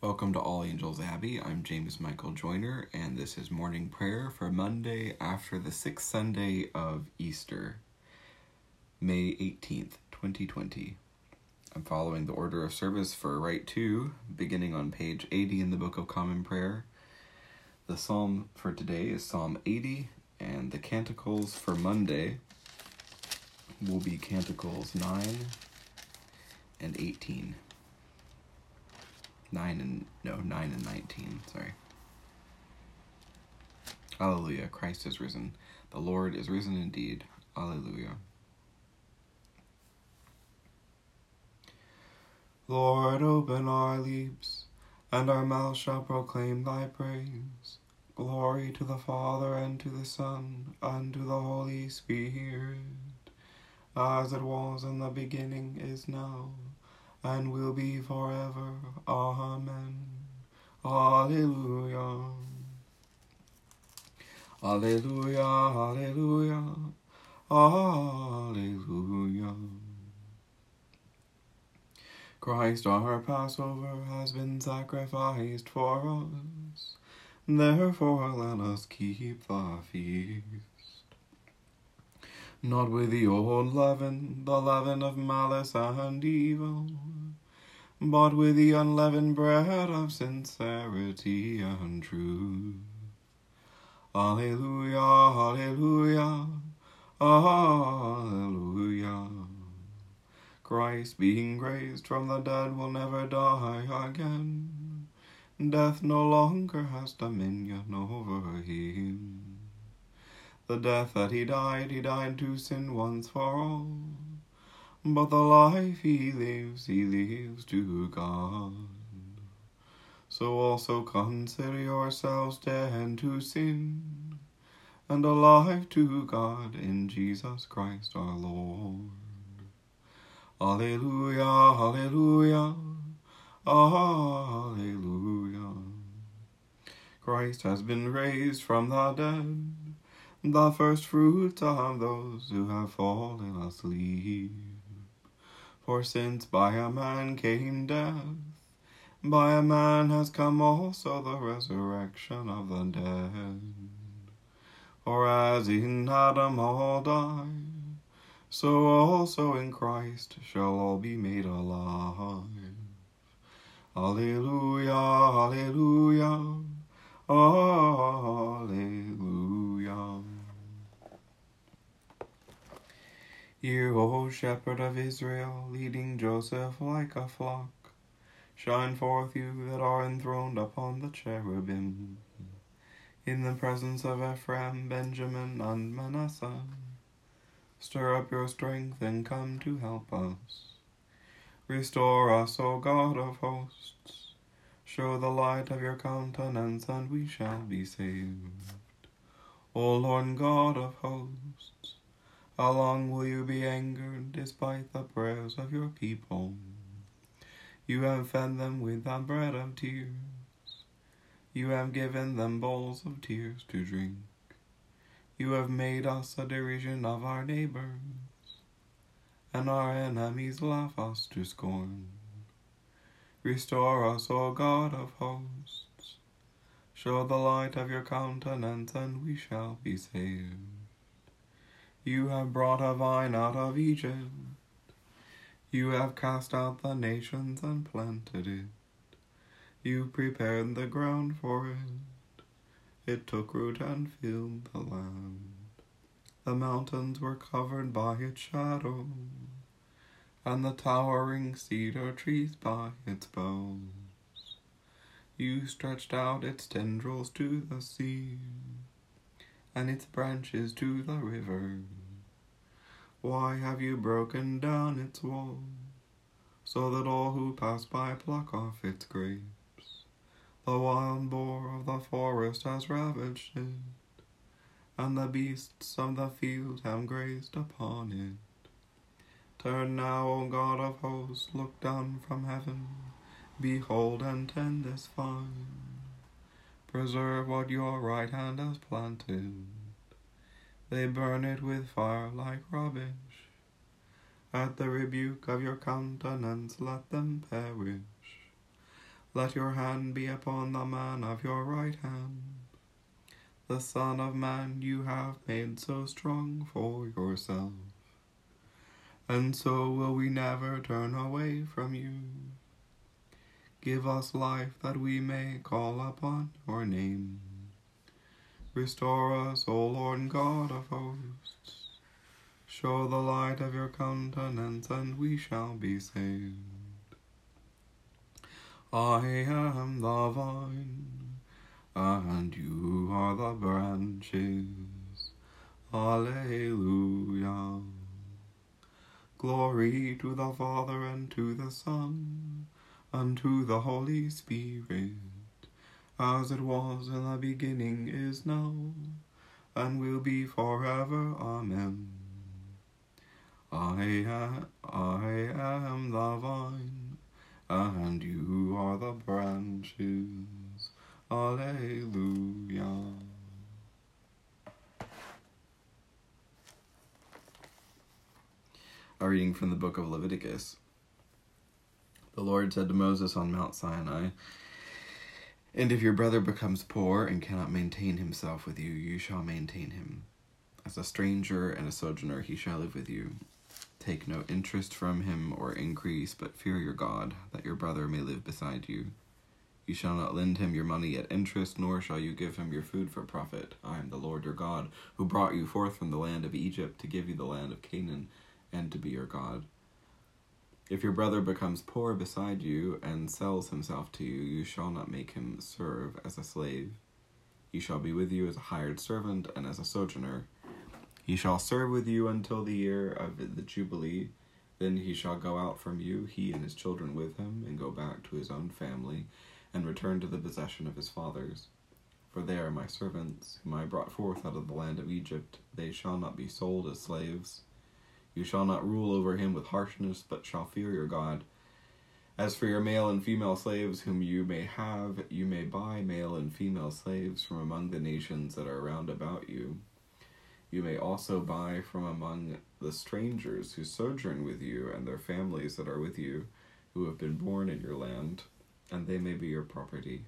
Welcome to All Angels Abbey. I'm James Michael Joyner, and this is morning prayer for Monday after the sixth Sunday of Easter, May 18th, 2020. I'm following the order of service for Rite 2, beginning on page 80 in the Book of Common Prayer. The psalm for today is Psalm 80, and the canticles for Monday will be Canticles 9 and 18. 9 and no 9 and 19 sorry. Hallelujah christ is risen. The lord is risen indeed. Hallelujah lord open our lips and our mouth shall proclaim thy praise. Glory to the father and to the son and to the holy spirit as it was in the beginning is now and will be forever. Amen. Alleluia. Alleluia, alleluia, alleluia. Christ our Passover has been sacrificed for us. Therefore let us keep the feast. Not with the old leaven, the leaven of malice and evil, but with the unleavened bread of sincerity and truth. Alleluia, alleluia, alleluia. Christ, being raised from the dead, will never die again. Death no longer has dominion over him. The death that he died, he died to sin once for all. But the life he lives, he lives to God. So also consider yourselves dead to sin, and alive to God in Jesus Christ our Lord. Alleluia, alleluia, ah, alleluia. Christ has been raised from the dead the first fruits of those who have fallen asleep. For since by a man came death, by a man has come also the resurrection of the dead. For as in Adam all die, so also in Christ shall all be made alive. Alleluia, alleluia, alleluia. You, O shepherd of Israel, leading Joseph like a flock, shine forth, you that are enthroned upon the cherubim, in the presence of Ephraim, Benjamin, and Manasseh. Stir up your strength and come to help us. Restore us, O God of hosts. Show the light of your countenance, and we shall be saved. O Lord God of hosts, how long will you be angered despite the prayers of your people? You have fed them with the bread of tears. You have given them bowls of tears to drink. You have made us a derision of our neighbors, and our enemies laugh us to scorn. Restore us, O God of hosts. Show the light of your countenance, and we shall be saved. You have brought a vine out of Egypt. You have cast out the nations and planted it. You prepared the ground for it. It took root and filled the land. The mountains were covered by its shadow, and the towering cedar trees by its boughs. You stretched out its tendrils to the sea and its branches to the river. Why have you broken down its wall, so that all who pass by pluck off its grapes? The wild boar of the forest has ravaged it, and the beasts of the field have grazed upon it. Turn now, O God of hosts, look down from heaven, behold and tend this vine. Preserve what your right hand has planted. They burn it with fire like rubbish. At the rebuke of your countenance, let them perish. Let your hand be upon the man of your right hand. The Son of Man you have made so strong for yourself. And so will we never turn away from you. Give us life that we may call upon your name. Restore us, O Lord God of hosts. Show the light of your countenance, and we shall be saved. I am the vine, and you are the branches. Alleluia. Glory to the Father, and to the Son, and to the Holy Spirit, as it was in the beginning, is now, and will be forever. Amen. I am, I am the vine and you are the branches. Alleluia. A reading from the book of Leviticus. The Lord said to Moses on Mount Sinai, And if your brother becomes poor and cannot maintain himself with you, you shall maintain him. As a stranger and a sojourner, he shall live with you. Take no interest from him or increase, but fear your God, that your brother may live beside you. You shall not lend him your money at interest, nor shall you give him your food for profit. I am the Lord your God, who brought you forth from the land of Egypt to give you the land of Canaan, and to be your God. If your brother becomes poor beside you and sells himself to you, you shall not make him serve as a slave. He shall be with you as a hired servant and as a sojourner he shall serve with you until the year of the Jubilee. Then he shall go out from you, he and his children with him, and go back to his own family, and return to the possession of his fathers. For they are my servants, whom I brought forth out of the land of Egypt. They shall not be sold as slaves. You shall not rule over him with harshness, but shall fear your God. As for your male and female slaves whom you may have, you may buy male and female slaves from among the nations that are round about you you may also buy from among the strangers who sojourn with you and their families that are with you, who have been born in your land, and they may be your property.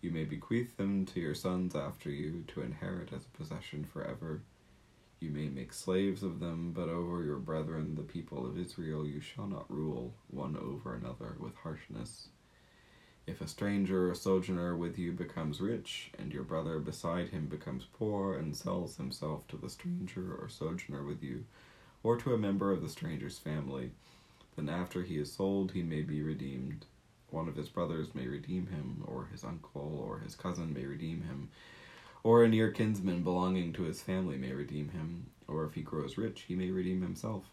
You may bequeath them to your sons after you to inherit as a possession forever. You may make slaves of them, but over your brethren, the people of Israel, you shall not rule one over another with harshness. If a stranger or sojourner with you becomes rich, and your brother beside him becomes poor and sells himself to the stranger or sojourner with you, or to a member of the stranger's family, then after he is sold he may be redeemed. One of his brothers may redeem him, or his uncle or his cousin may redeem him, or a near kinsman belonging to his family may redeem him, or if he grows rich he may redeem himself.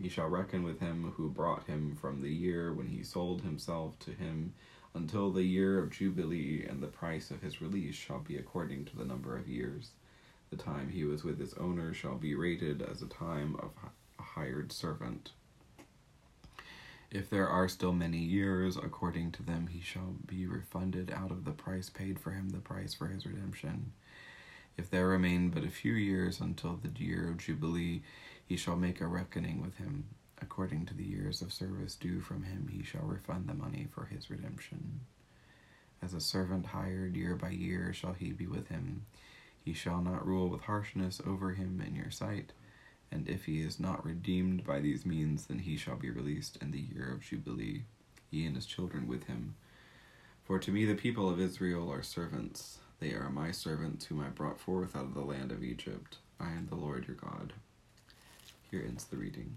He shall reckon with him who brought him from the year when he sold himself to him until the year of Jubilee, and the price of his release shall be according to the number of years. The time he was with his owner shall be rated as a time of a hired servant. If there are still many years, according to them he shall be refunded out of the price paid for him, the price for his redemption. If there remain but a few years until the year of Jubilee, he shall make a reckoning with him According to the years of service due from him, he shall refund the money for his redemption. As a servant hired year by year shall he be with him. He shall not rule with harshness over him in your sight. And if he is not redeemed by these means, then he shall be released in the year of Jubilee, he and his children with him. For to me the people of Israel are servants. They are my servants whom I brought forth out of the land of Egypt. I am the Lord your God. Here ends the reading.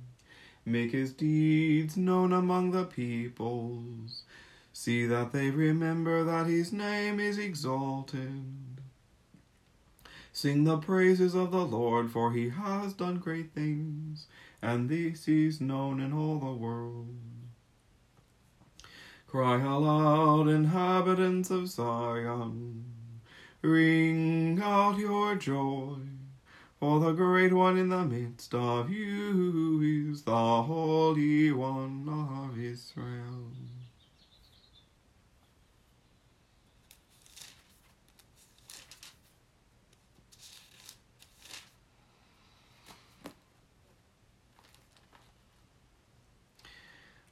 Make his deeds known among the peoples. See that they remember that his name is exalted. Sing the praises of the Lord, for he has done great things, and this is known in all the world. Cry aloud, inhabitants of Zion, ring out your joy, for the great one in the midst of you is the Holy One of Israel.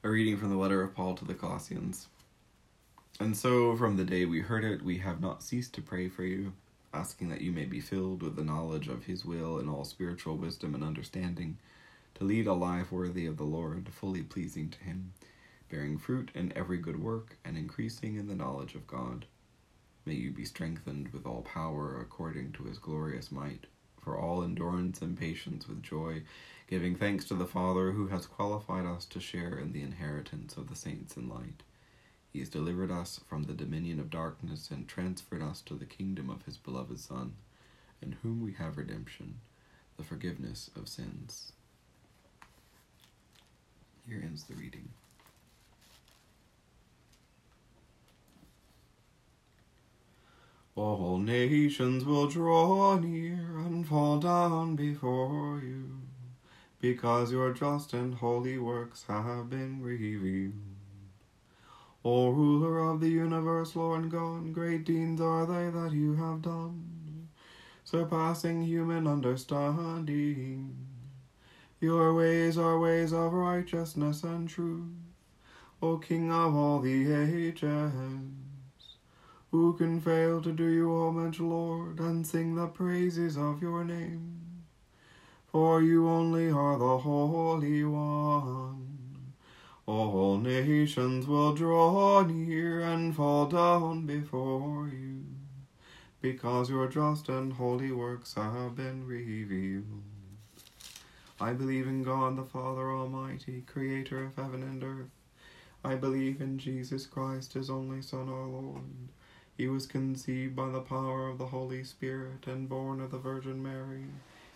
A reading from the letter of Paul to the Colossians. And so, from the day we heard it, we have not ceased to pray for you, asking that you may be filled with the knowledge of His will and all spiritual wisdom and understanding, to lead a life worthy of the Lord, fully pleasing to Him, bearing fruit in every good work, and increasing in the knowledge of God. May you be strengthened with all power according to His glorious might, for all endurance and patience with joy giving thanks to the Father who has qualified us to share in the inheritance of the saints in light. He has delivered us from the dominion of darkness and transferred us to the kingdom of his beloved Son, in whom we have redemption, the forgiveness of sins. Here ends the reading. All nations will draw near and fall down before you because your just and holy works have been revealed. O ruler of the universe, Lord and God, great deeds are they that you have done, surpassing human understanding. Your ways are ways of righteousness and truth, O King of all the ages. Who can fail to do you homage, Lord, and sing the praises of your name? for you only are the Holy One. All nations will draw near and fall down before you, because your just and holy works have been revealed. I believe in God the Father Almighty, creator of heaven and earth. I believe in Jesus Christ, his only Son, our Lord. He was conceived by the power of the Holy Spirit and born of the Virgin Mary.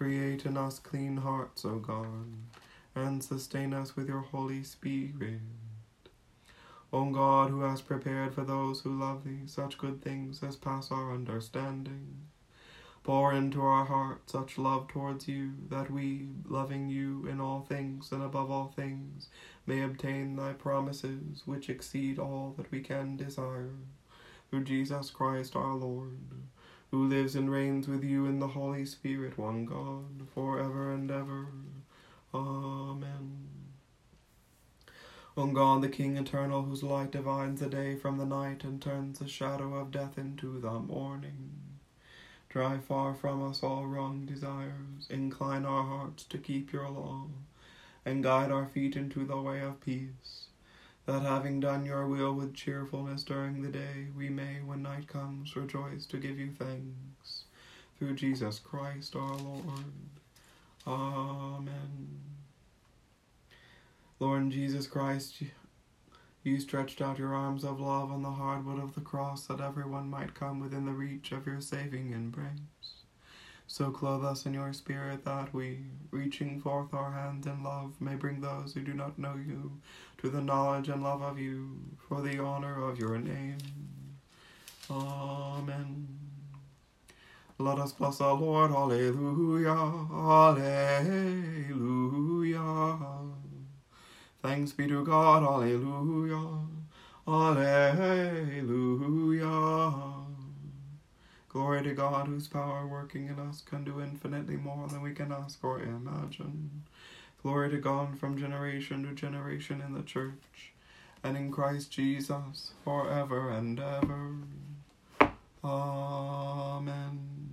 Create in us clean hearts, O God, and sustain us with your Holy Spirit. O God, who hast prepared for those who love thee such good things as pass our understanding, pour into our hearts such love towards you, that we, loving you in all things and above all things, may obtain thy promises, which exceed all that we can desire. Through Jesus Christ our Lord who lives and reigns with you in the Holy Spirit, one God, for ever and ever. Amen. O God, the King eternal, whose light divides the day from the night and turns the shadow of death into the morning, drive far from us all wrong desires, incline our hearts to keep your law, and guide our feet into the way of peace that having done your will with cheerfulness during the day, we may, when night comes, rejoice to give you thanks. through Jesus Christ our Lord. Amen. Lord Jesus Christ, you stretched out your arms of love on the hardwood of the cross that everyone might come within the reach of your saving embrace. So clothe us in your spirit that we, reaching forth our hands in love, may bring those who do not know you to the knowledge and love of you for the honor of your name. Amen. Let us bless the Lord. Alleluia. Alleluia. Thanks be to God. Alleluia. Alleluia. Glory to God, whose power working in us can do infinitely more than we can ask or imagine. Glory to God from generation to generation in the church and in Christ Jesus forever and ever. Amen.